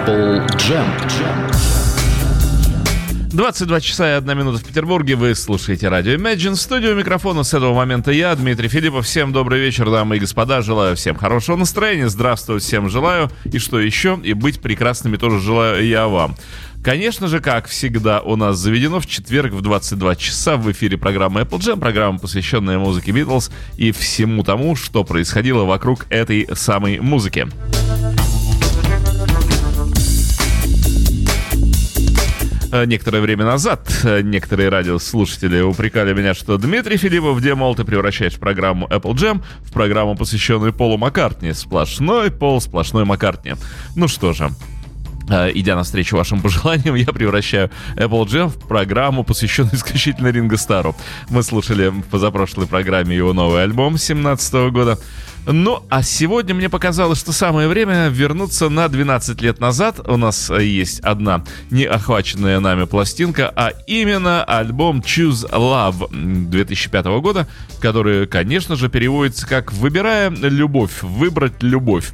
Apple Jam. 22 часа и 1 минута в Петербурге. Вы слушаете радио Imagine. Студию микрофона с этого момента я, Дмитрий Филиппов. Всем добрый вечер, дамы и господа. Желаю всем хорошего настроения. Здравствовать всем желаю. И что еще? И быть прекрасными тоже желаю я вам. Конечно же, как всегда, у нас заведено в четверг в 22 часа в эфире программы Apple Jam, программа, посвященная музыке Beatles и всему тому, что происходило вокруг этой самой музыки. Некоторое время назад э, некоторые радиослушатели упрекали меня, что Дмитрий Филиппов, где, мол, ты превращаешь программу Apple Jam в программу, посвященную Полу Маккартни. Сплошной Пол, сплошной Маккартни. Ну что же, э, идя навстречу вашим пожеланиям, я превращаю Apple Jam в программу, посвященную исключительно Ринго Стару. Мы слушали в позапрошлой программе его новый альбом 2017 года. Ну, а сегодня мне показалось, что самое время вернуться на 12 лет назад. У нас э, есть одна неохваченная нами пластинка, а именно альбом Choose Love 2005 года, который, конечно же, переводится как «Выбирая любовь», «Выбрать любовь».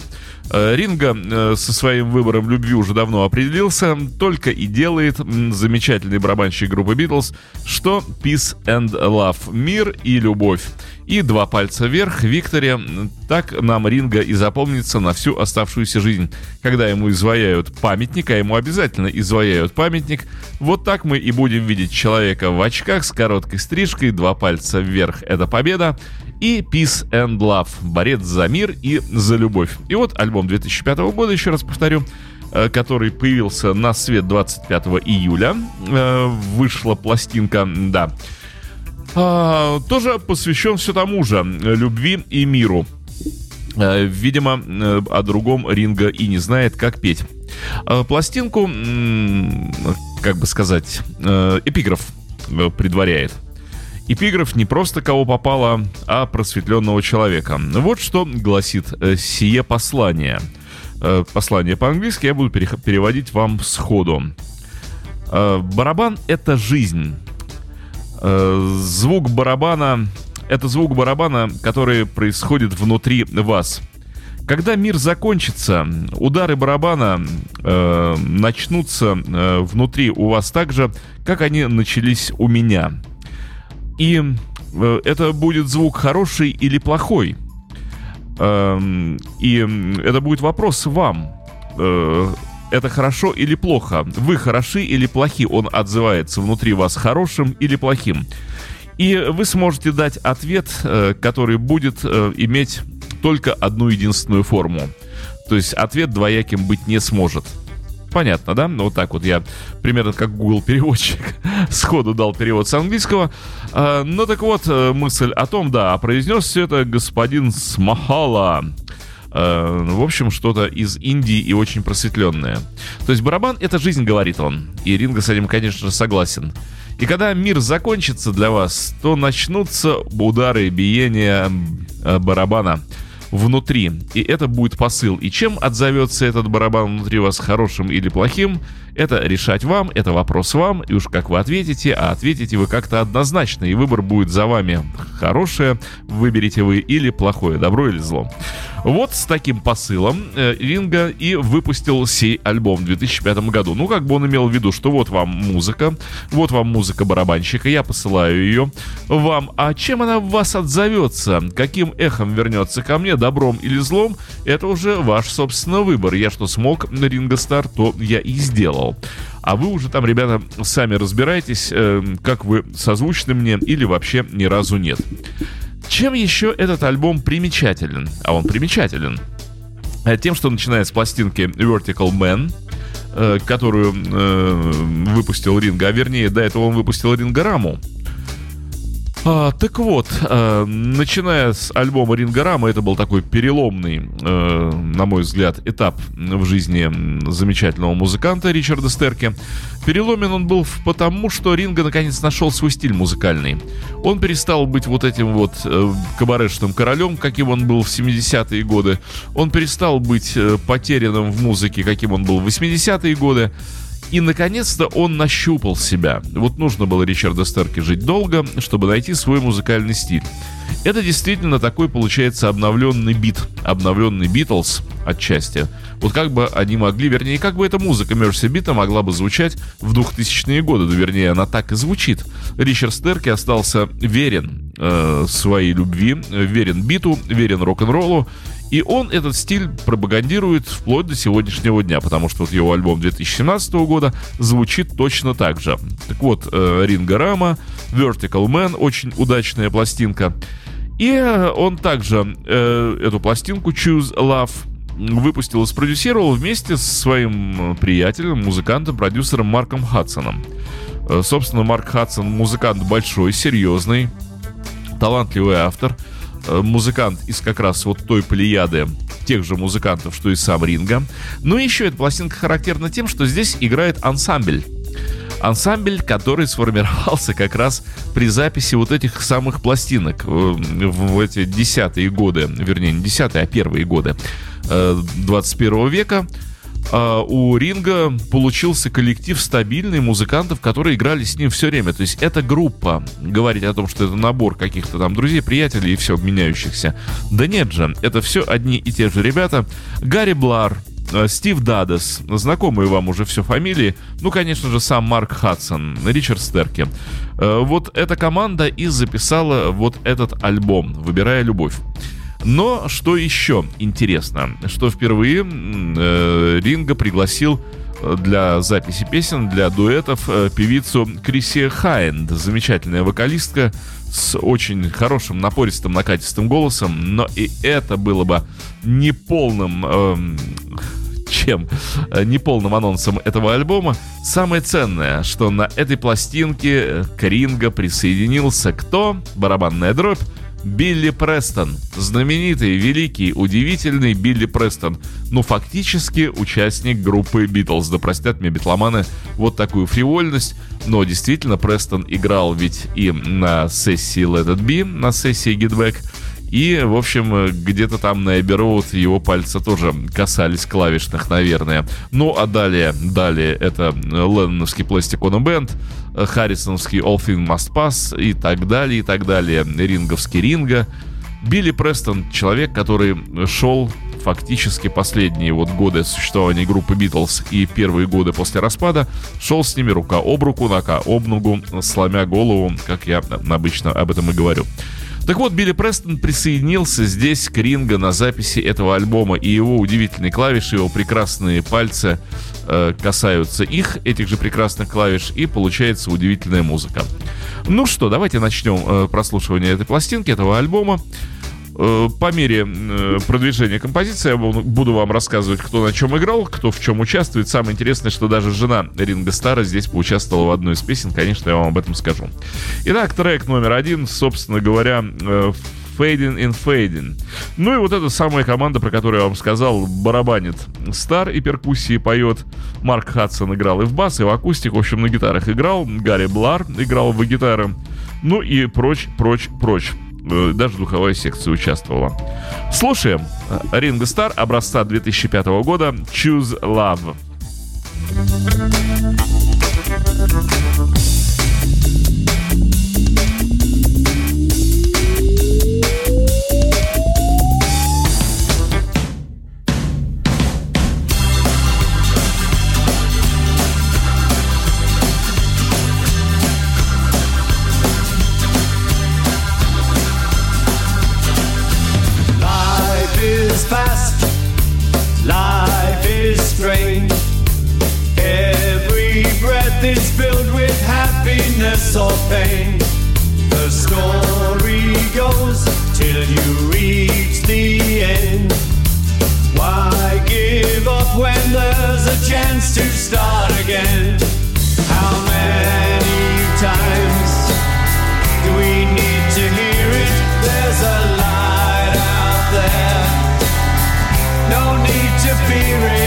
Э, Ринга э, со своим выбором любви уже давно определился, только и делает замечательный барабанщик группы Beatles, что Peace and Love, мир и любовь. И два пальца вверх Викторе. Так нам Ринга и запомнится на всю оставшуюся жизнь. Когда ему изваяют памятник, а ему обязательно изваяют памятник, вот так мы и будем видеть человека в очках с короткой стрижкой, два пальца вверх — это победа, и Peace and Love, борец за мир и за любовь. И вот альбом 2005 года, еще раз повторю, э, который появился на свет 25 июля. Э, вышла пластинка, да, а, тоже посвящен все тому же, любви и миру. Э, видимо, о другом Ринга и не знает, как петь. Пластинку, как бы сказать, эпиграф предваряет – Эпиграф не просто кого попало, а просветленного человека. Вот что гласит э, сие послание. Э, послание по-английски я буду переводить вам сходу. Э, барабан — это жизнь. Звук барабана — это звук барабана, который происходит внутри вас. Когда мир закончится, удары барабана э, начнутся э, внутри у вас так же, как они начались у меня — и э, это будет звук хороший или плохой. Эм, и это будет вопрос вам. Э, это хорошо или плохо? Вы хороши или плохи? Он отзывается внутри вас хорошим или плохим. И вы сможете дать ответ, э, который будет иметь только одну единственную форму. То есть ответ двояким быть не сможет понятно, да? Вот так вот я примерно как Google переводчик сходу дал перевод с английского. А, ну так вот, э, мысль о том, да, произнес все это господин Смахала. А, в общем, что-то из Индии и очень просветленное. То есть барабан — это жизнь, говорит он. И Ринго с этим, конечно согласен. И когда мир закончится для вас, то начнутся удары, биения э, барабана — внутри. И это будет посыл. И чем отзовется этот барабан внутри вас, хорошим или плохим, это решать вам, это вопрос вам, и уж как вы ответите, а ответите вы как-то однозначно, и выбор будет за вами. Хорошее выберете вы или плохое, добро или зло. Вот с таким посылом э, Ринга и выпустил сей альбом в 2005 году. Ну, как бы он имел в виду, что вот вам музыка, вот вам музыка барабанщика, я посылаю ее вам. А чем она в вас отзовется? Каким эхом вернется ко мне, добром или злом? Это уже ваш, собственно, выбор. Я что смог на Ринга Стар, то я и сделал. А вы уже там, ребята, сами разбирайтесь, э, как вы созвучны мне или вообще ни разу нет. Чем еще этот альбом примечателен? А он примечателен. Э, тем, что начиная с пластинки Vertical Man, э, которую э, выпустил Ринга, а вернее, до этого он выпустил Рингараму. А, так вот, э, начиная с альбома Рингарама, это был такой переломный, э, на мой взгляд, этап в жизни замечательного музыканта Ричарда Стерки. Переломен он был потому, что Ринга наконец нашел свой стиль музыкальный. Он перестал быть вот этим вот э, кабаретным королем, каким он был в 70-е годы. Он перестал быть э, потерянным в музыке, каким он был в 80-е годы. И, наконец-то, он нащупал себя. Вот нужно было Ричарда Стерке жить долго, чтобы найти свой музыкальный стиль. Это действительно такой, получается, обновленный бит. Обновленный Битлз отчасти. Вот как бы они могли, вернее, как бы эта музыка Мерси Бита могла бы звучать в 2000-е годы. Да, вернее, она так и звучит. Ричард Стерки остался верен э, своей любви, верен биту, верен рок-н-роллу. И он этот стиль пропагандирует вплоть до сегодняшнего дня, потому что вот его альбом 2017 года звучит точно так же. Так вот, э, Ринга Рама, Vertical Man, очень удачная пластинка. И он также э, эту пластинку Choose Love выпустил и спродюсировал вместе с своим приятелем, музыкантом, продюсером Марком Хадсоном. Э, собственно, Марк Хадсон музыкант большой, серьезный, талантливый автор – Э, музыкант из как раз вот той плеяды тех же музыкантов, что и сам Ринга. Но еще эта пластинка характерна тем, что здесь играет ансамбль. Ансамбль, который сформировался как раз при записи вот этих самых пластинок э, в эти десятые годы, вернее, не десятые, а первые годы 21 э, века. А, у Ринга получился коллектив стабильный музыкантов, которые играли с ним все время. То есть это группа. Говорить о том, что это набор каких-то там друзей, приятелей и все обменяющихся. Да нет же, это все одни и те же ребята. Гарри Блар, э, Стив Дадес, знакомые вам уже все фамилии, ну, конечно же, сам Марк Хадсон, Ричард Стерки. Э, вот эта команда и записала вот этот альбом «Выбирая любовь». Но что еще интересно, что впервые э, Ринга пригласил э, для записи песен, для дуэтов э, певицу Криси Хайнд, замечательная вокалистка с очень хорошим, напористым, накатистым голосом, но и это было бы неполным... Э, чем? Э, неполным анонсом этого альбома, самое ценное, что на этой пластинке к Ринга присоединился кто? Барабанная дробь Билли Престон. Знаменитый, великий, удивительный Билли Престон. Ну, фактически участник группы Битлз. Да простят мне битломаны вот такую фривольность. Но действительно, Престон играл ведь и на сессии Let It Be, на сессии Get Back. И, в общем, где-то там на Эбби Роуд его пальцы тоже касались клавишных, наверное. Ну, а далее, далее это Ленноновский Plastic Ono Band, Харрисоновский All Thing Must Pass и так далее, и так далее. Ринговский Ринга. Билли Престон, человек, который шел фактически последние вот годы существования группы Битлз и первые годы после распада, шел с ними рука об руку, нога об ногу, сломя голову, как я обычно об этом и говорю. Так вот, Билли Престон присоединился здесь к Ринго на записи этого альбома, и его удивительные клавиши, его прекрасные пальцы э, касаются их, этих же прекрасных клавиш, и получается удивительная музыка. Ну что, давайте начнем э, прослушивание этой пластинки, этого альбома. Э, по мере э, продвижения композиции я буду вам рассказывать, кто на чем играл, кто в чем участвует. Самое интересное, что даже жена Ринга Стара здесь поучаствовала в одной из песен. Конечно, я вам об этом скажу. Итак, трек номер один, собственно говоря, э, Fading in Fading. Ну и вот эта самая команда, про которую я вам сказал, барабанит Стар и перкуссии поет. Марк Хадсон играл и в бас, и в акустик, в общем, на гитарах играл. Гарри Блар играл в гитары. Ну и прочь, прочь, прочь. Э, даже духовая секция участвовала. Слушаем Ринго Стар образца 2005 года «Choose Love». Pain. The story goes till you reach the end. Why give up when there's a chance to start again? How many times do we need to hear it? There's a light out there. No need to fear it.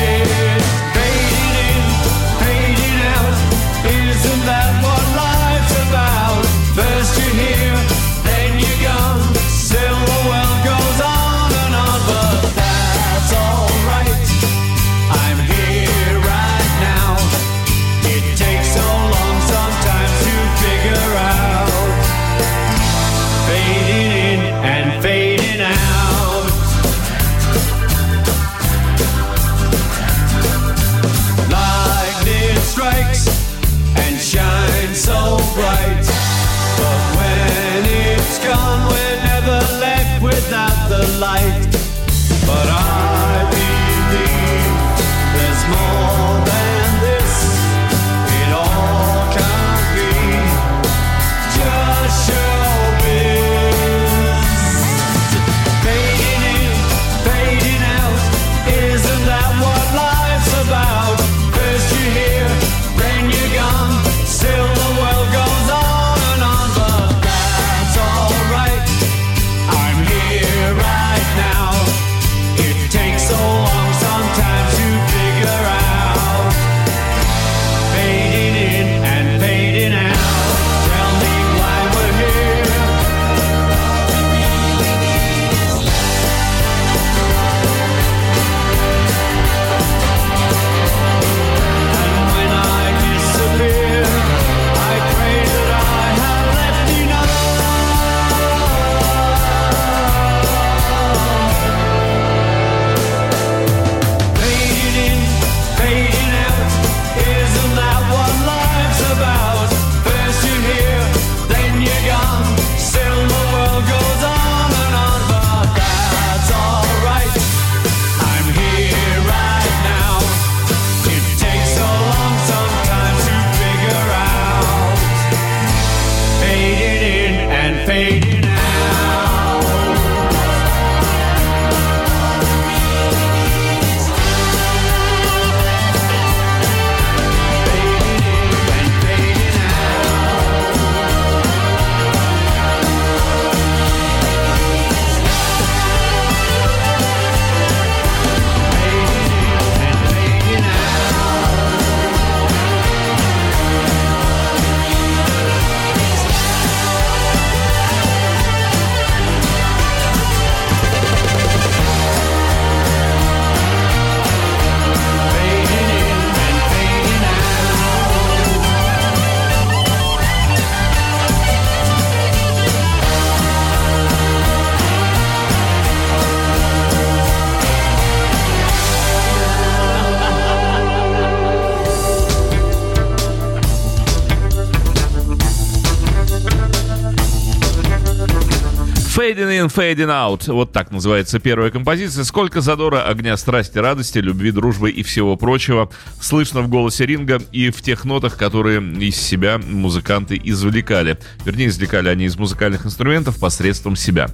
Fading in, fading out. Вот так называется первая композиция. Сколько задора, огня, страсти, радости, любви, дружбы и всего прочего слышно в голосе Ринга и в тех нотах, которые из себя музыканты извлекали. Вернее, извлекали они из музыкальных инструментов посредством себя.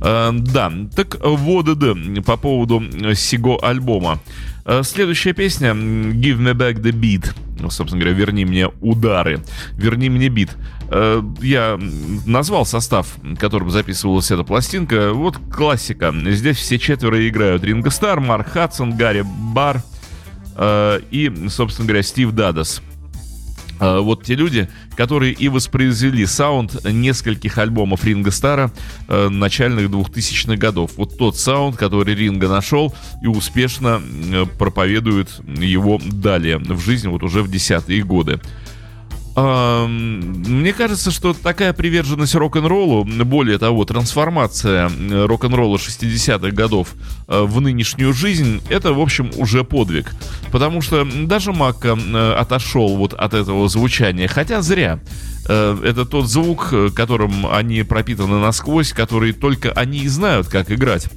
Э, да, так вот, по поводу сего альбома. Э, следующая песня «Give me back the beat». Ну, собственно говоря, «Верни мне удары», «Верни мне бит». Э, я назвал состав, которым записывалась эта пластинка. Вот классика. Здесь все четверо играют. Ринго Стар, Марк Хадсон, Гэри Бёрр э, и, собственно говоря, Стив Дудас. Э, вот те люди, которые и воспроизвели саунд нескольких альбомов Ринго Стара э, начальных 2000-х годов. Вот тот саунд, который Ринго нашел и успешно э, проповедует его далее в жизни, вот уже в десятые годы. Мне кажется, что такая приверженность рок-н-роллу, более того, трансформация э, рок-н-ролла 60-х годов э, в нынешнюю жизнь, это, в общем, уже подвиг. Потому что даже Макка э, отошел вот от этого звучания, хотя зря. Это тот звук, которым они пропитаны насквозь, который только они и знают, как играть.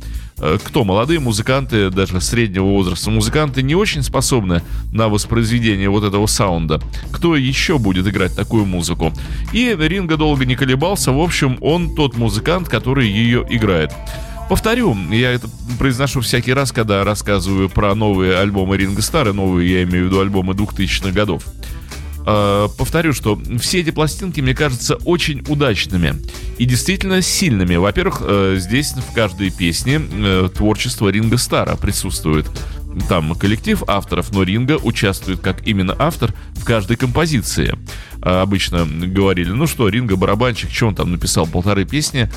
Э, кто молодые музыканты, даже среднего возраста музыканты, не очень способны на воспроизведение вот этого саунда. Кто еще будет играть такую музыку? И Ринга долго не колебался, в общем, он тот музыкант, который ее играет. Повторю, я это произношу всякий раз, когда рассказываю про новые альбомы Ринга Стара, новые, я имею в виду альбомы 2000-х годов. Э, повторю, что все эти пластинки, мне кажутся, очень удачными и действительно сильными. Во-первых, э, здесь в каждой песне э, творчество Ринга Стара присутствует. Там коллектив авторов, но Ринга участвует как именно автор в каждой композиции. Обычно говорили, ну что, Ринга барабанщик, что он там написал, полторы песни,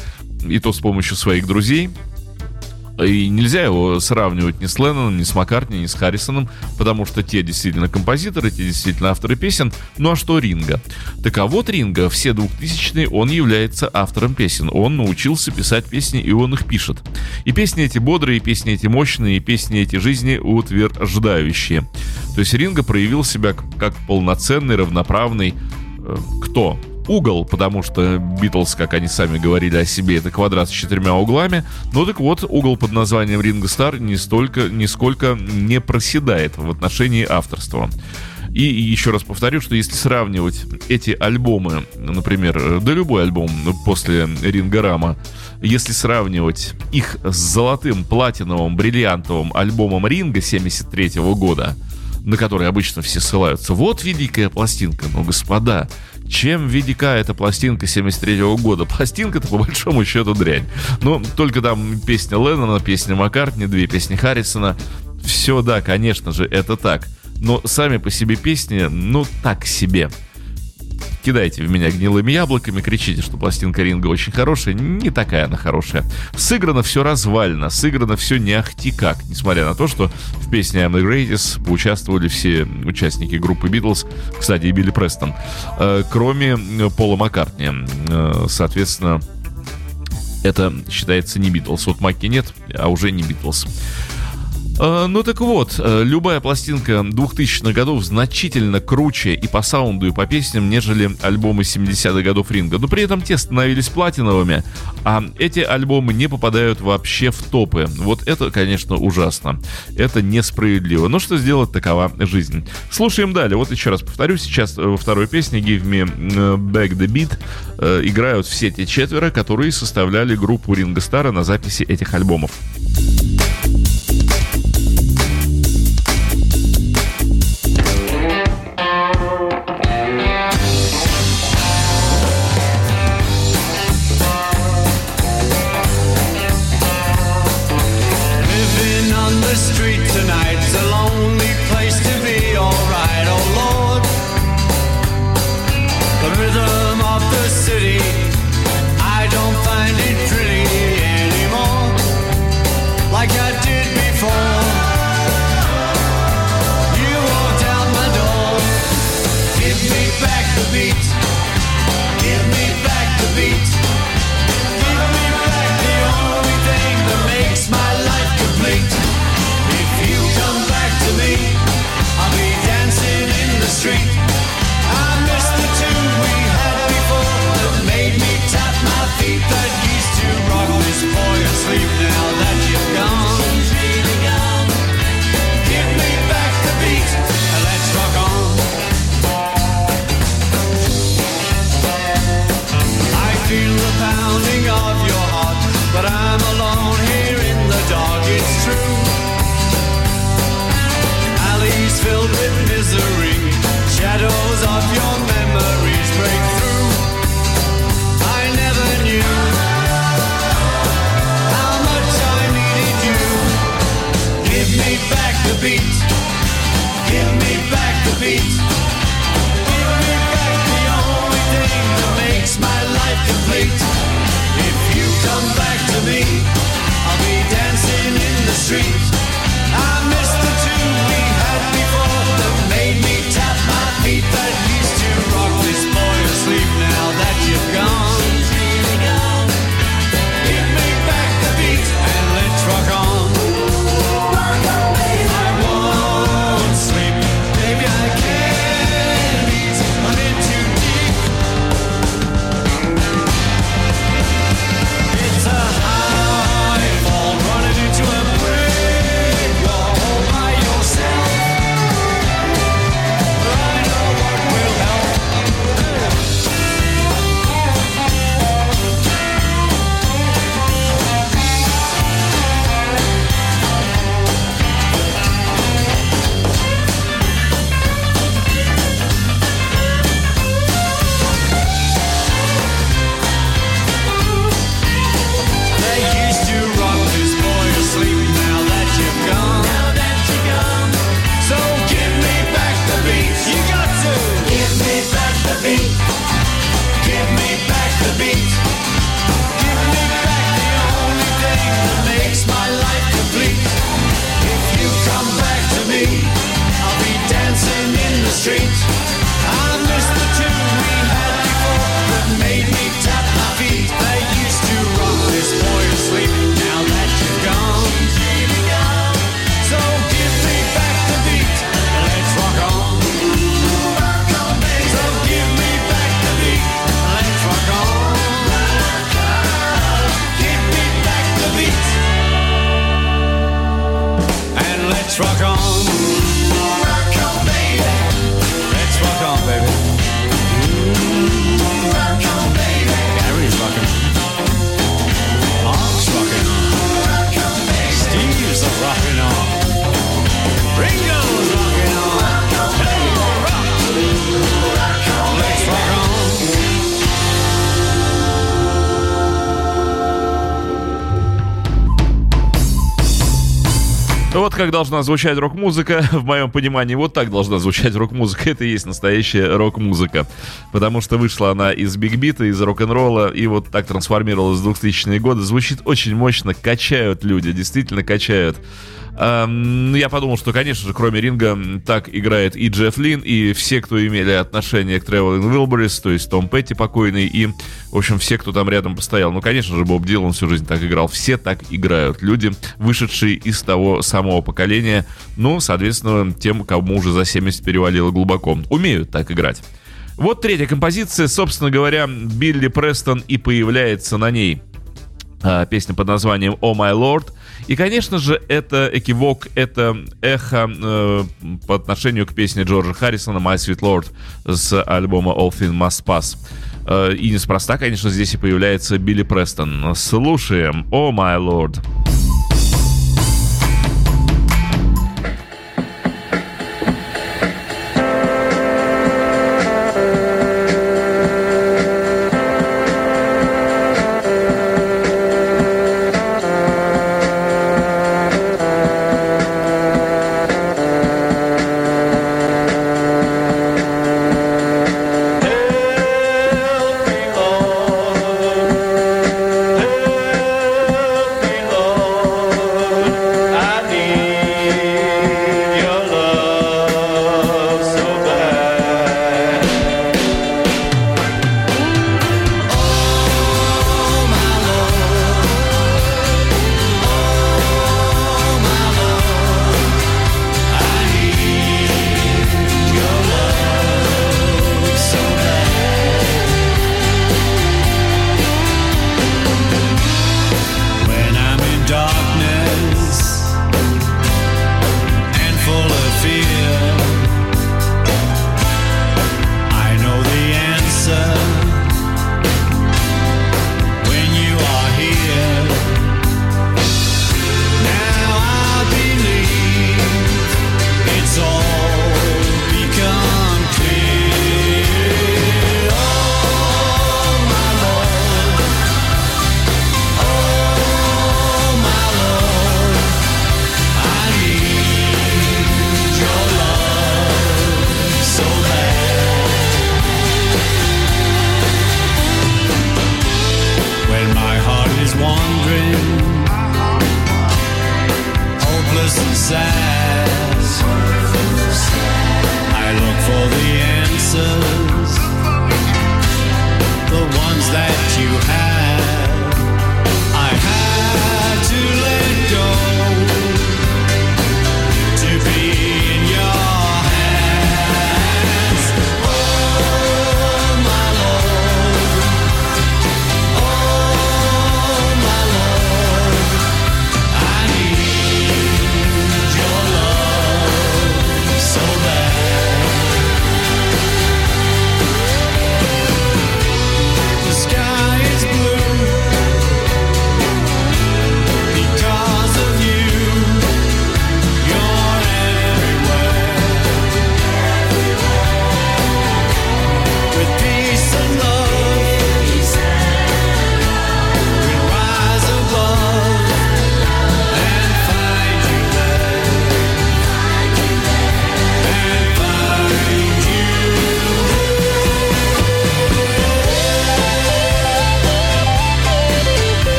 и то с помощью своих друзей. И нельзя его сравнивать ни с Ленноном, ни с Маккартни, ни с Харрисоном, потому что те действительно композиторы, те действительно авторы песен. Ну а что Ринга? Так а вот Ринга, все 2000-е, он является автором песен. Он научился писать песни, и он их пишет. И песни эти бодрые, и песни эти мощные, и песни эти жизни утверждающие. То есть Ринга проявил себя как полноценный, равноправный э, кто? Угол, потому что Битлз, как они сами говорили о себе, это квадрат с четырьмя углами. Ну так вот, угол под названием Ринго Стар не столько, нисколько не проседает в отношении авторства. И еще раз повторю, что если сравнивать эти альбомы, например, да любой альбом после Ринга Рама, если сравнивать их с золотым, платиновым, бриллиантовым альбомом Ринга 73 года, на который обычно все ссылаются, вот великая пластинка, но, господа, чем велика эта пластинка 73 -го года? Пластинка-то по большому счету дрянь. Ну, только там песня Леннона, песня Маккартни, две песни Харрисона. Все, да, конечно же, это так. Но сами по себе песни, ну, так себе кидайте в меня гнилыми яблоками, кричите, что пластинка Ринга очень хорошая. Не такая она хорошая. Сыграно все развально, сыграно все не ахти как, несмотря на то, что в песне I'm the Greatest поучаствовали все участники группы Битлз, кстати, и Билли Престон, э, кроме Пола Маккартни. Э, соответственно, это считается не Битлз. Вот Макки нет, а уже не Битлз. Э, ну так вот, э, любая пластинка 2000-х годов значительно круче и по саунду, и по песням, нежели альбомы 70-х годов Ринга. Но при этом те становились платиновыми, а эти альбомы не попадают вообще в топы. Вот это, конечно, ужасно. Это несправедливо. Но что сделать, такова жизнь. Слушаем далее. Вот еще раз повторю, сейчас во второй песне Give Me Back the Beat играют все те четверо, которые составляли группу Ринга Стара на записи этих альбомов. niet Как должна звучать рок-музыка, в моем понимании, вот так должна звучать рок-музыка. Это и есть настоящая рок-музыка. Потому что вышла она из бигбита, из рок-н-ролла, и вот так трансформировалась в 2000-е годы. Звучит очень мощно, качают люди, действительно качают. Эм, ну, я подумал, что, конечно же, кроме ринга, так играет и Джефф Лин, и все, кто имели отношение к Traveling Wilburys, то есть Том Петти покойный, и, в общем, все, кто там рядом постоял. Ну, конечно же, Боб Дилан всю жизнь так играл. Все так играют. Люди, вышедшие из того самого поколения, ну, соответственно, тем, кому уже за 70 перевалило глубоко, умеют так играть. Вот третья композиция, собственно говоря, Билли Престон и появляется на ней. А, Песня под названием «Oh My Lord». И, конечно же, это экивок, это эхо э, по отношению к песне Джорджа Харрисона «My Sweet Lord» с альбома «All Things Must Pass». Э, и неспроста, конечно, здесь и появляется Билли Престон. Слушаем «Oh My Lord».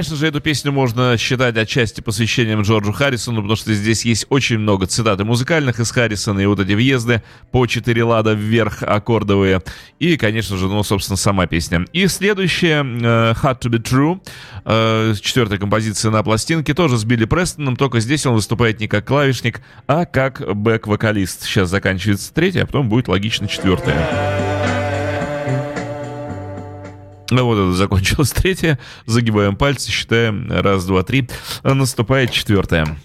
Конечно же, эту песню можно считать отчасти посвящением Джорджу Харрисону, потому что здесь есть очень много цитат и музыкальных из Харрисона, и вот эти въезды по четыре лада вверх аккордовые, и, конечно же, ну, собственно, сама песня. И следующая, э, Hard to be True, э, четвертая композиция на пластинке, тоже с Билли Престоном, только здесь он выступает не как клавишник, а как бэк-вокалист. Сейчас заканчивается третья, а потом будет логично четвертая. Ну вот это закончилась третья. Загибаем пальцы, считаем. Раз, два, три. Наступает четвертая.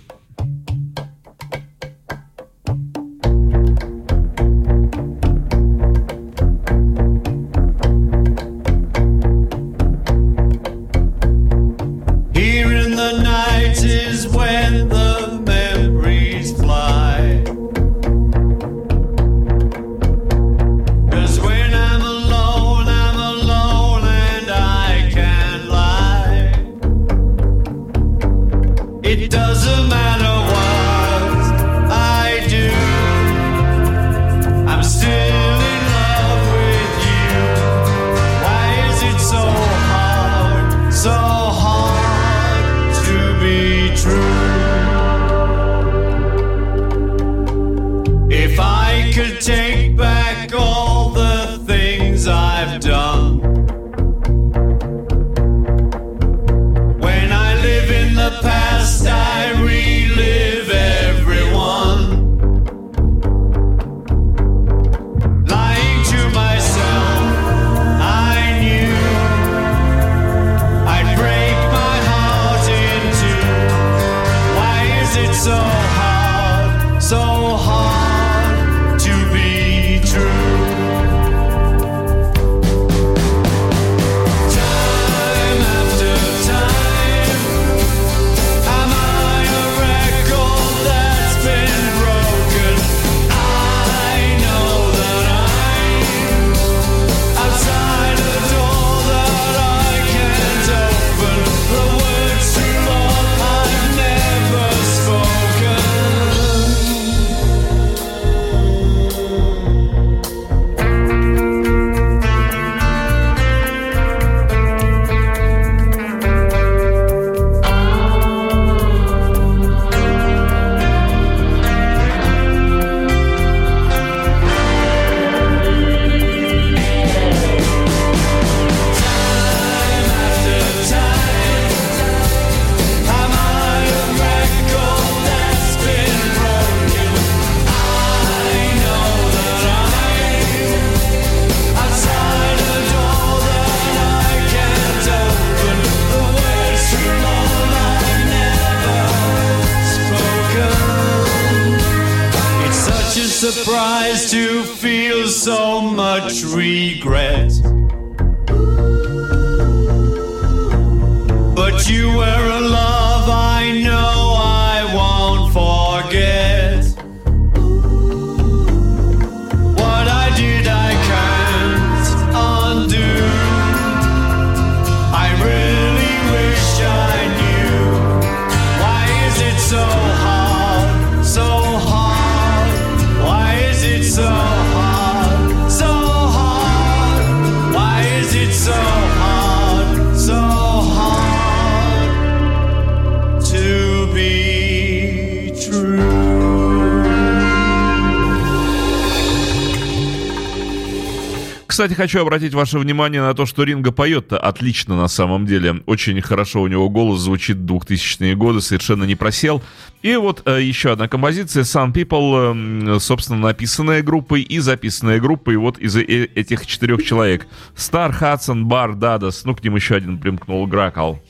Кстати, хочу обратить ваше внимание на то, что Ринго поет-то отлично на самом деле. Очень хорошо у него голос звучит 2000-е годы, совершенно не просел. И вот э, еще одна композиция Some People, э, собственно, написанная группой и записанная группой вот из э- этих четырех человек. Стар, Хадсон, Бар, Дадас, ну к ним еще один примкнул Гракал.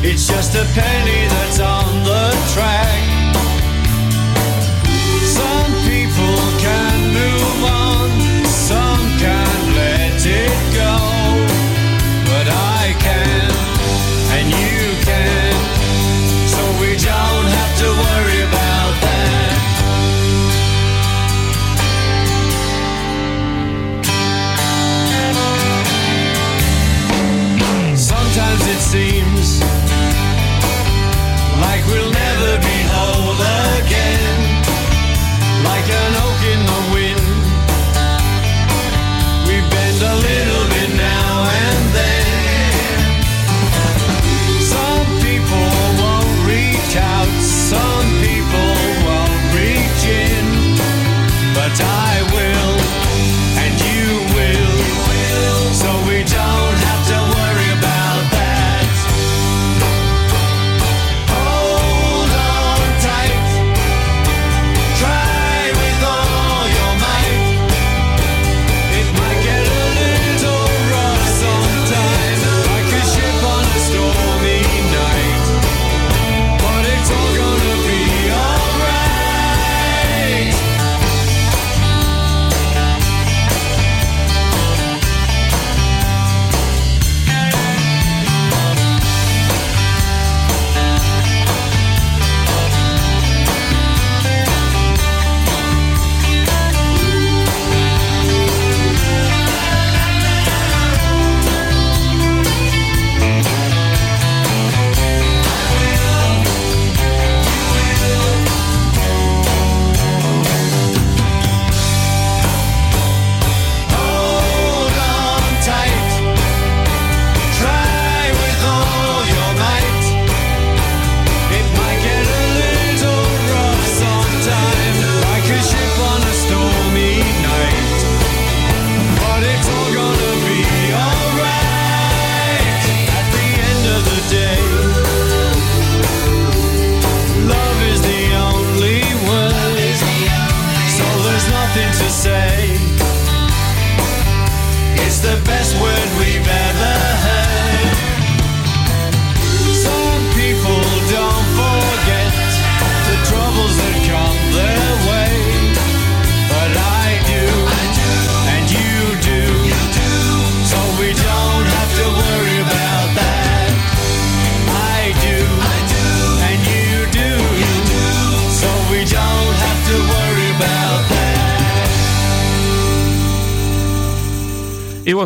It's just a penny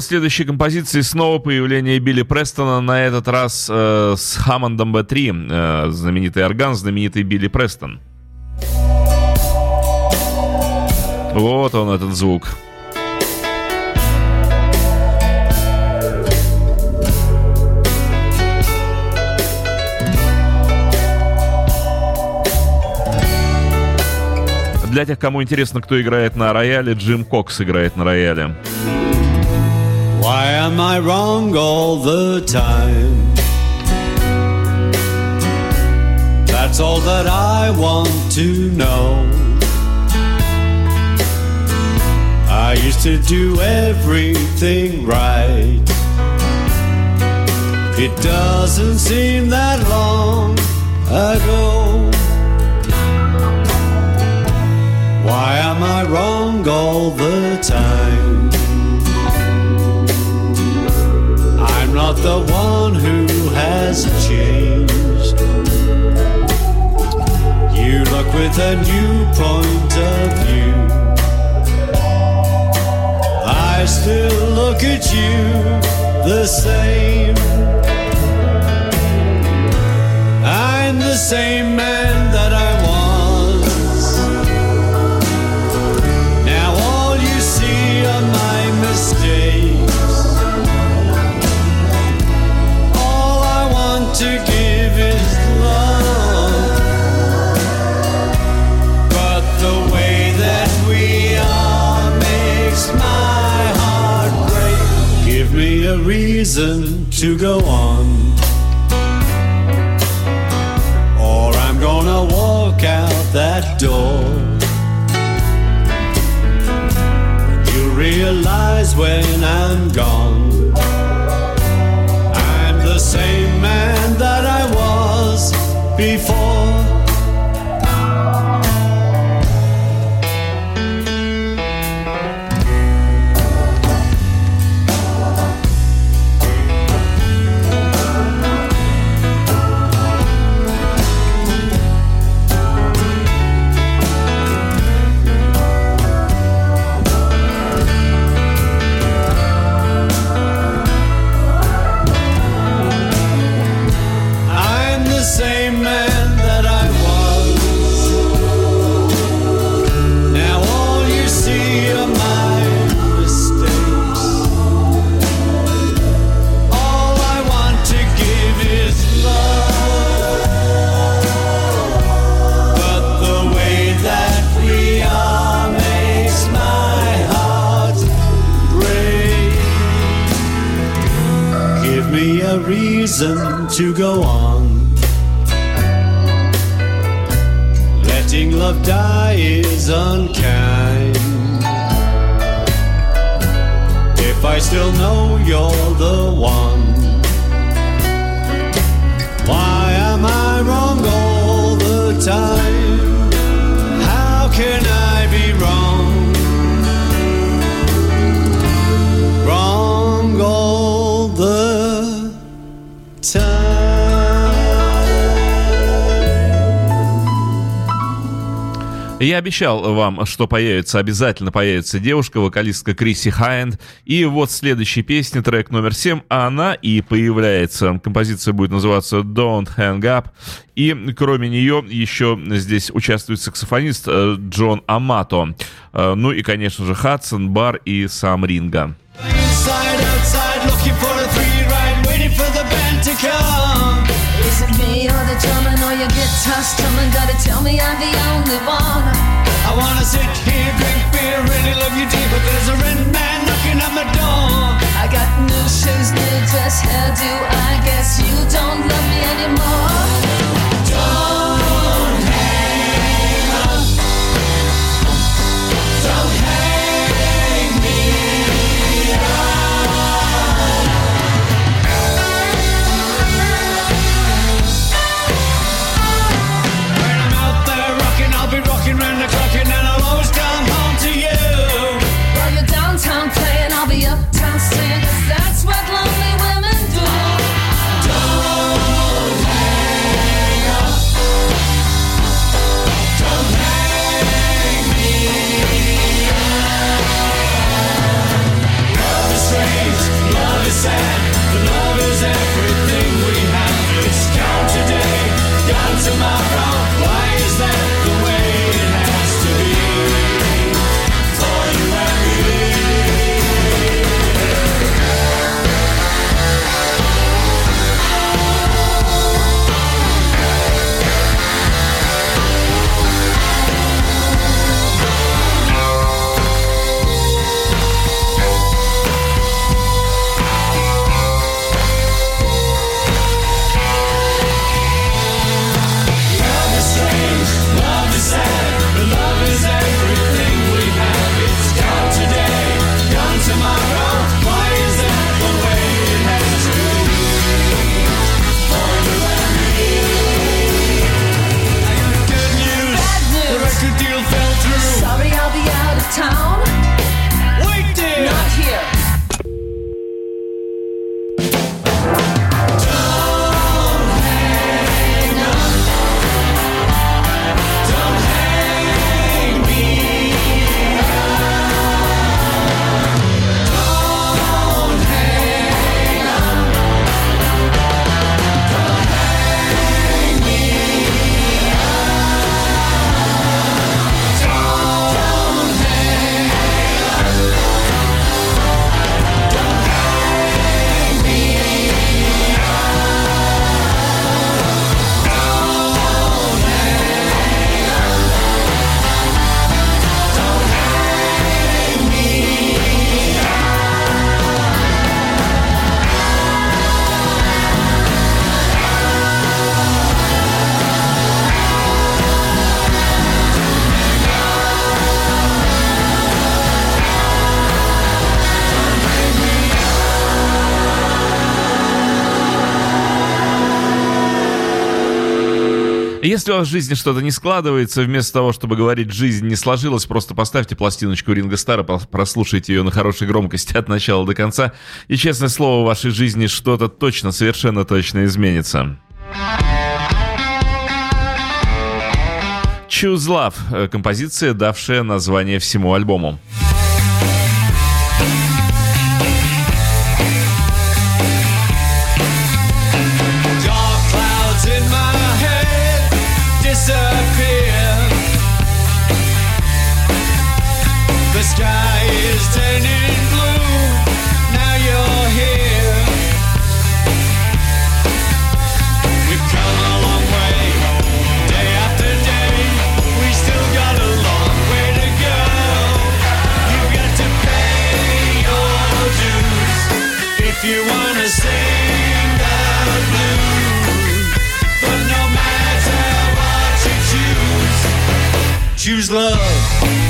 следующей композиции снова появление Билли Престона, на этот раз э, с Хаммондом B3, э, знаменитый орган, знаменитый Билли Престон. Вот он, этот звук. Для тех, кому интересно, кто играет на рояле, Джим Кокс играет на рояле. Why am I wrong all the time? That's all that I want to know. I used to do everything right. It doesn't seem that long ago. Why am I wrong all the time? The one who has changed. You look with a new point of view. I still look at you the same. I'm the same man that I reason to go on. Or I'm gonna walk out that door. You'll realize when I'm gone. Обещал вам, что появится, обязательно появится девушка, вокалистка Криси Хайнд. И вот следующая песня, трек номер 7, она и появляется. Композиция будет называться Don't Hang Up. И кроме нее еще здесь участвует саксофонист э, Джон Амато. Э, Ну и, конечно же, Хадсон, Бар и сам Ринга. Inside, outside, looking for a three ride, waiting for the band to come. Is it me or the drumming or your guitar strumming? Gotta tell me I'm the only one. I wanna sit here, drink beer, really love you deep, but there's a rent man knocking at my door. I got new shoes, new dress, hairdo. I guess you don't love me anymore. все в жизни что-то не складывается, вместо того, чтобы говорить «жизнь не сложилась», просто поставьте пластиночку Ринга Стара, прослушайте ее на хорошей громкости от начала до конца, и, честное слово, в вашей жизни что-то точно, совершенно точно изменится. «Choose Love» — э, композиция, давшая название всему альбому. love.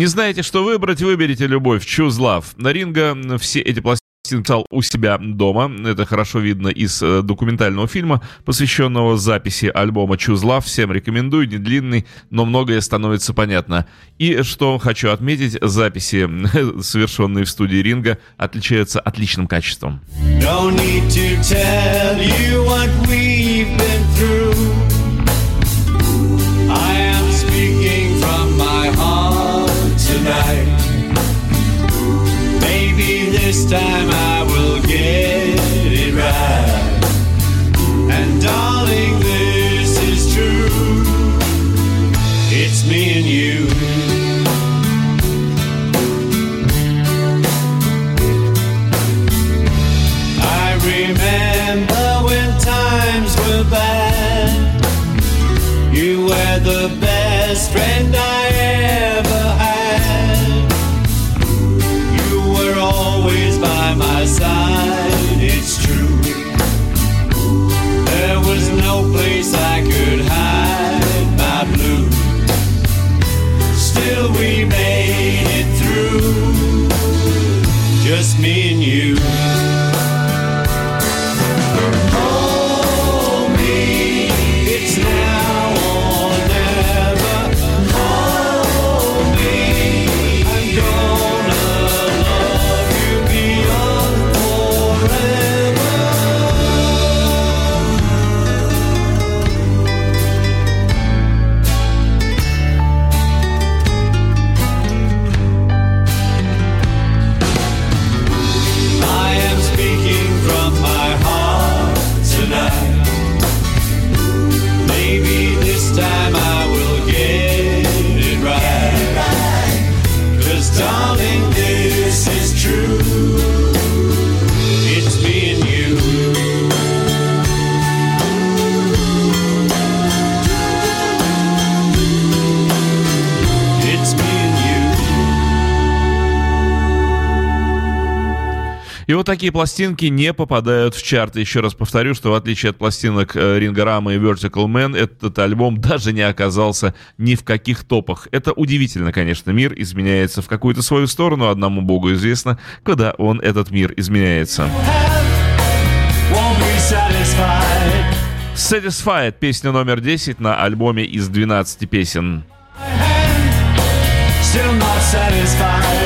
Не знаете, что выбрать, выберите любовь. Choose Love. На Ринга все эти пластинки писал у себя дома. Это хорошо видно из э, документального фильма, посвященного записи альбома «Choose Love». Всем рекомендую, не длинный, но многое становится понятно. И что хочу отметить, записи, совершенные в студии Ринга, отличаются отличным качеством. No time out. Вот такие пластинки не попадают в чарты. Еще раз повторю, что в отличие от пластинок э, Рингорама и Vertical Man, этот альбом даже не оказался ни в каких топах. Это удивительно, конечно. Мир изменяется в какую-то свою сторону, одному богу известно, куда он, этот мир, изменяется. Satisfied, песня номер 10 на альбоме из 12 песен. Still not satisfied.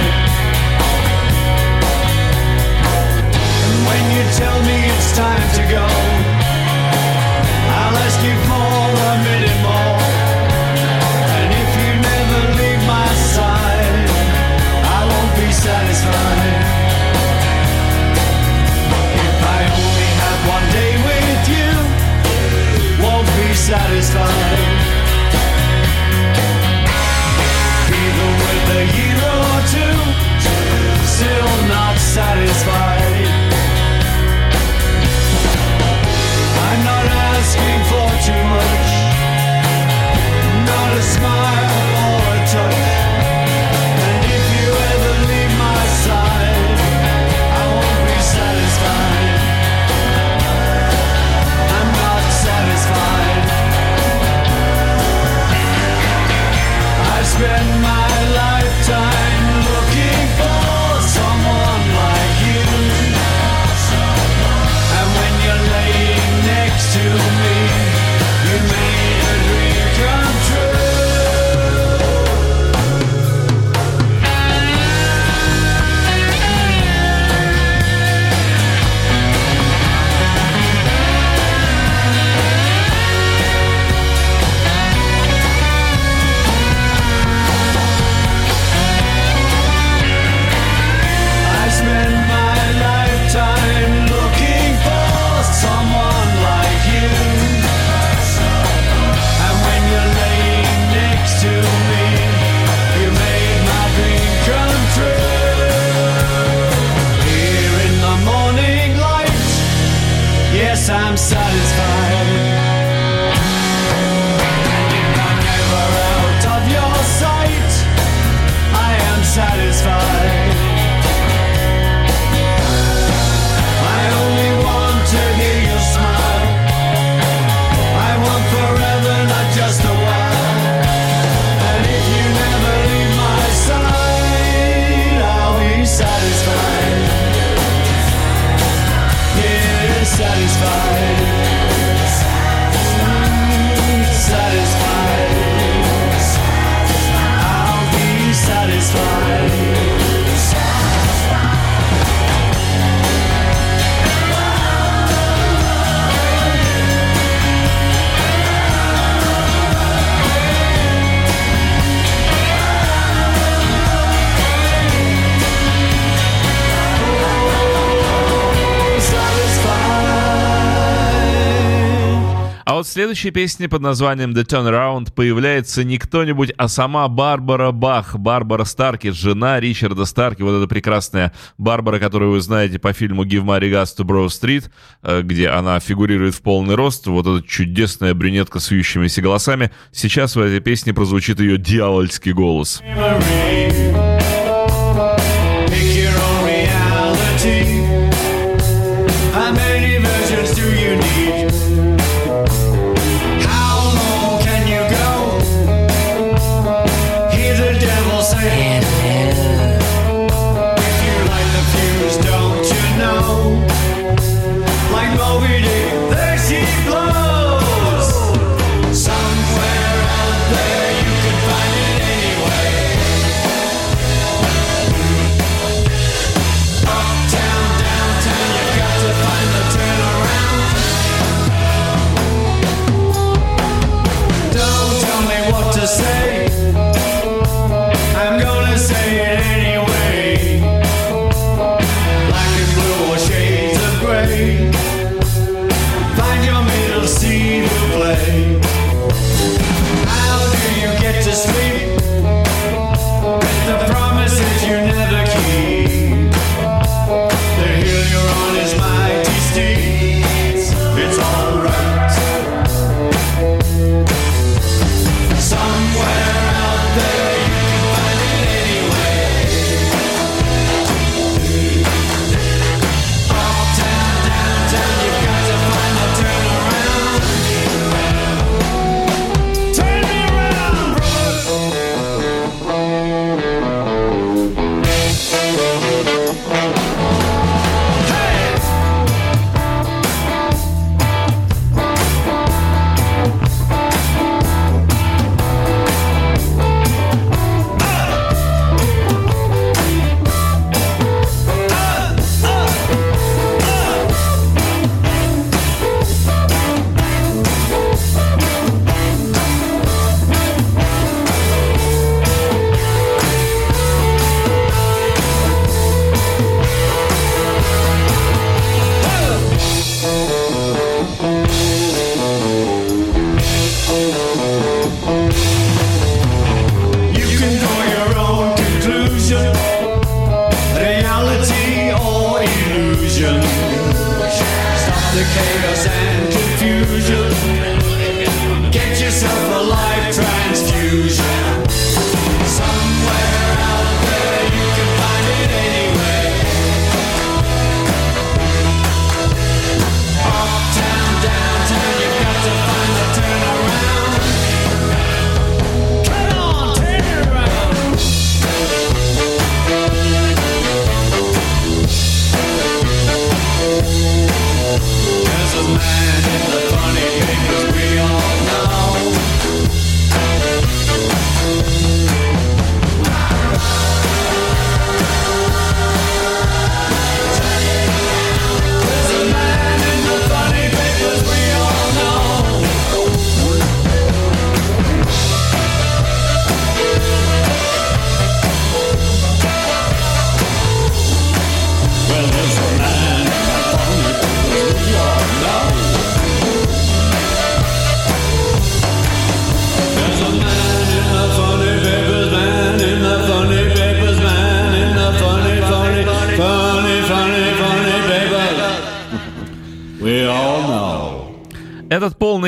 Следующей песне под названием The Turnaround появляется не кто-нибудь, а сама Барбара Бах. Барбара Старки, жена Ричарда Старки. Вот эта прекрасная Барбара, которую вы знаете по фильму Give My Regards to Bro Street, э, где она фигурирует в полный рост. Вот эта чудесная брюнетка с вьющимися голосами. Сейчас в этой песне прозвучит ее дьявольский голос. Pick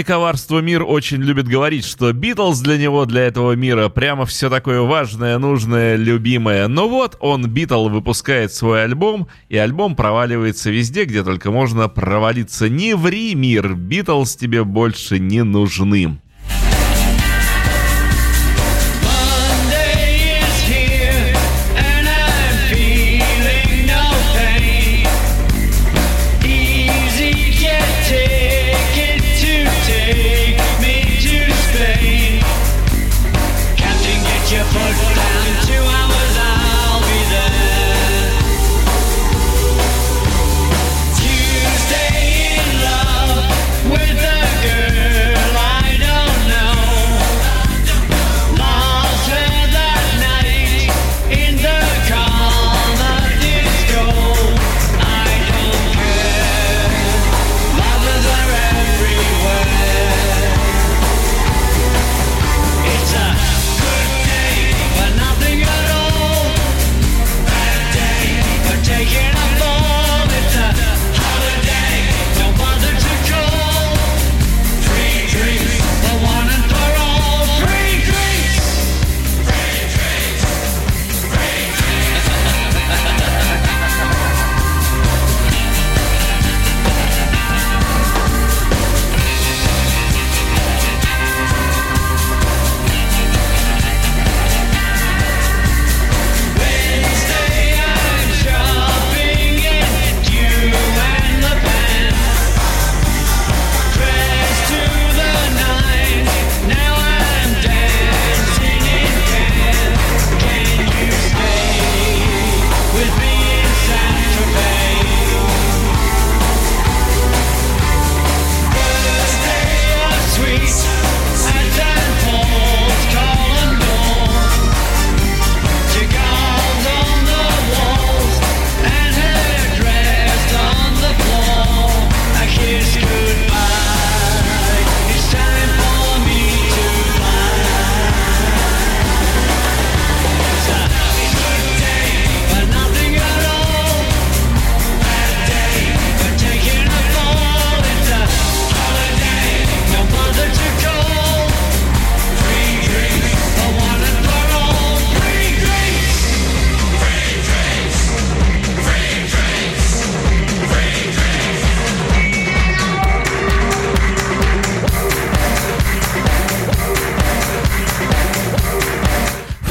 Коварству мир очень любит говорить, что Битлз для него, для этого мира, прямо все такое важное, нужное, любимое. Но вот он, Битл, выпускает свой альбом, и альбом проваливается везде, где только можно провалиться. Не ври, мир, Битлз тебе больше не нужны.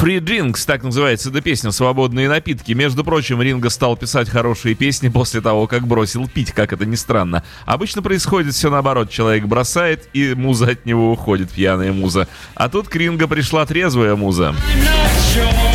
Free Drinks, так называется эта песня, свободные напитки. Между прочим, Ринга стал писать хорошие песни после того, как бросил пить, как это ни странно. Обычно происходит все наоборот. Человек бросает, и муза от него уходит, пьяная муза. А тут к Ринга пришла трезвая муза. I'm not sure.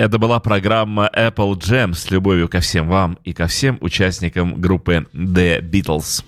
Это была программа Apple Jam с любовью ко всем вам и ко всем участникам группы The Beatles.